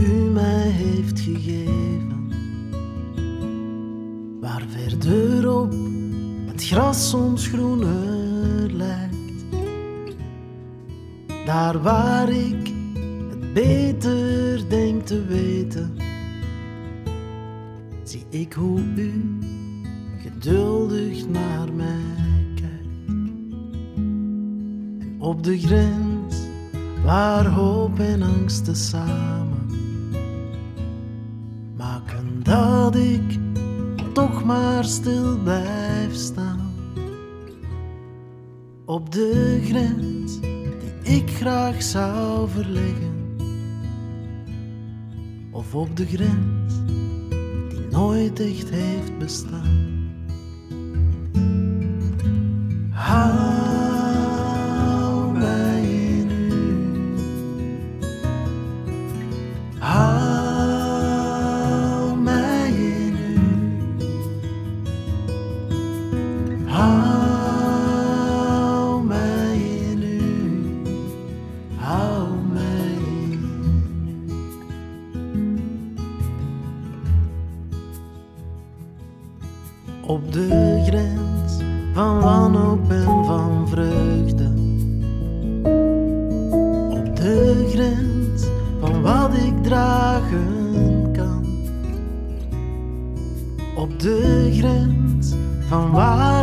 u mij heeft gegeven. Waar verderop het gras soms groener lijkt. Daar waar ik het beter denk te weten, zie ik hoe u geduldig naar mij kijkt. En op de grens waar hoop en angsten samen maken dat ik toch maar stil blijf staan. Op de grens die ik graag zou verleggen, of op de grens die nooit echt heeft bestaan. Hou Op de grens van wanhoop en van vreugde. Op de grens van wat ik dragen kan. Op de grens van waarheid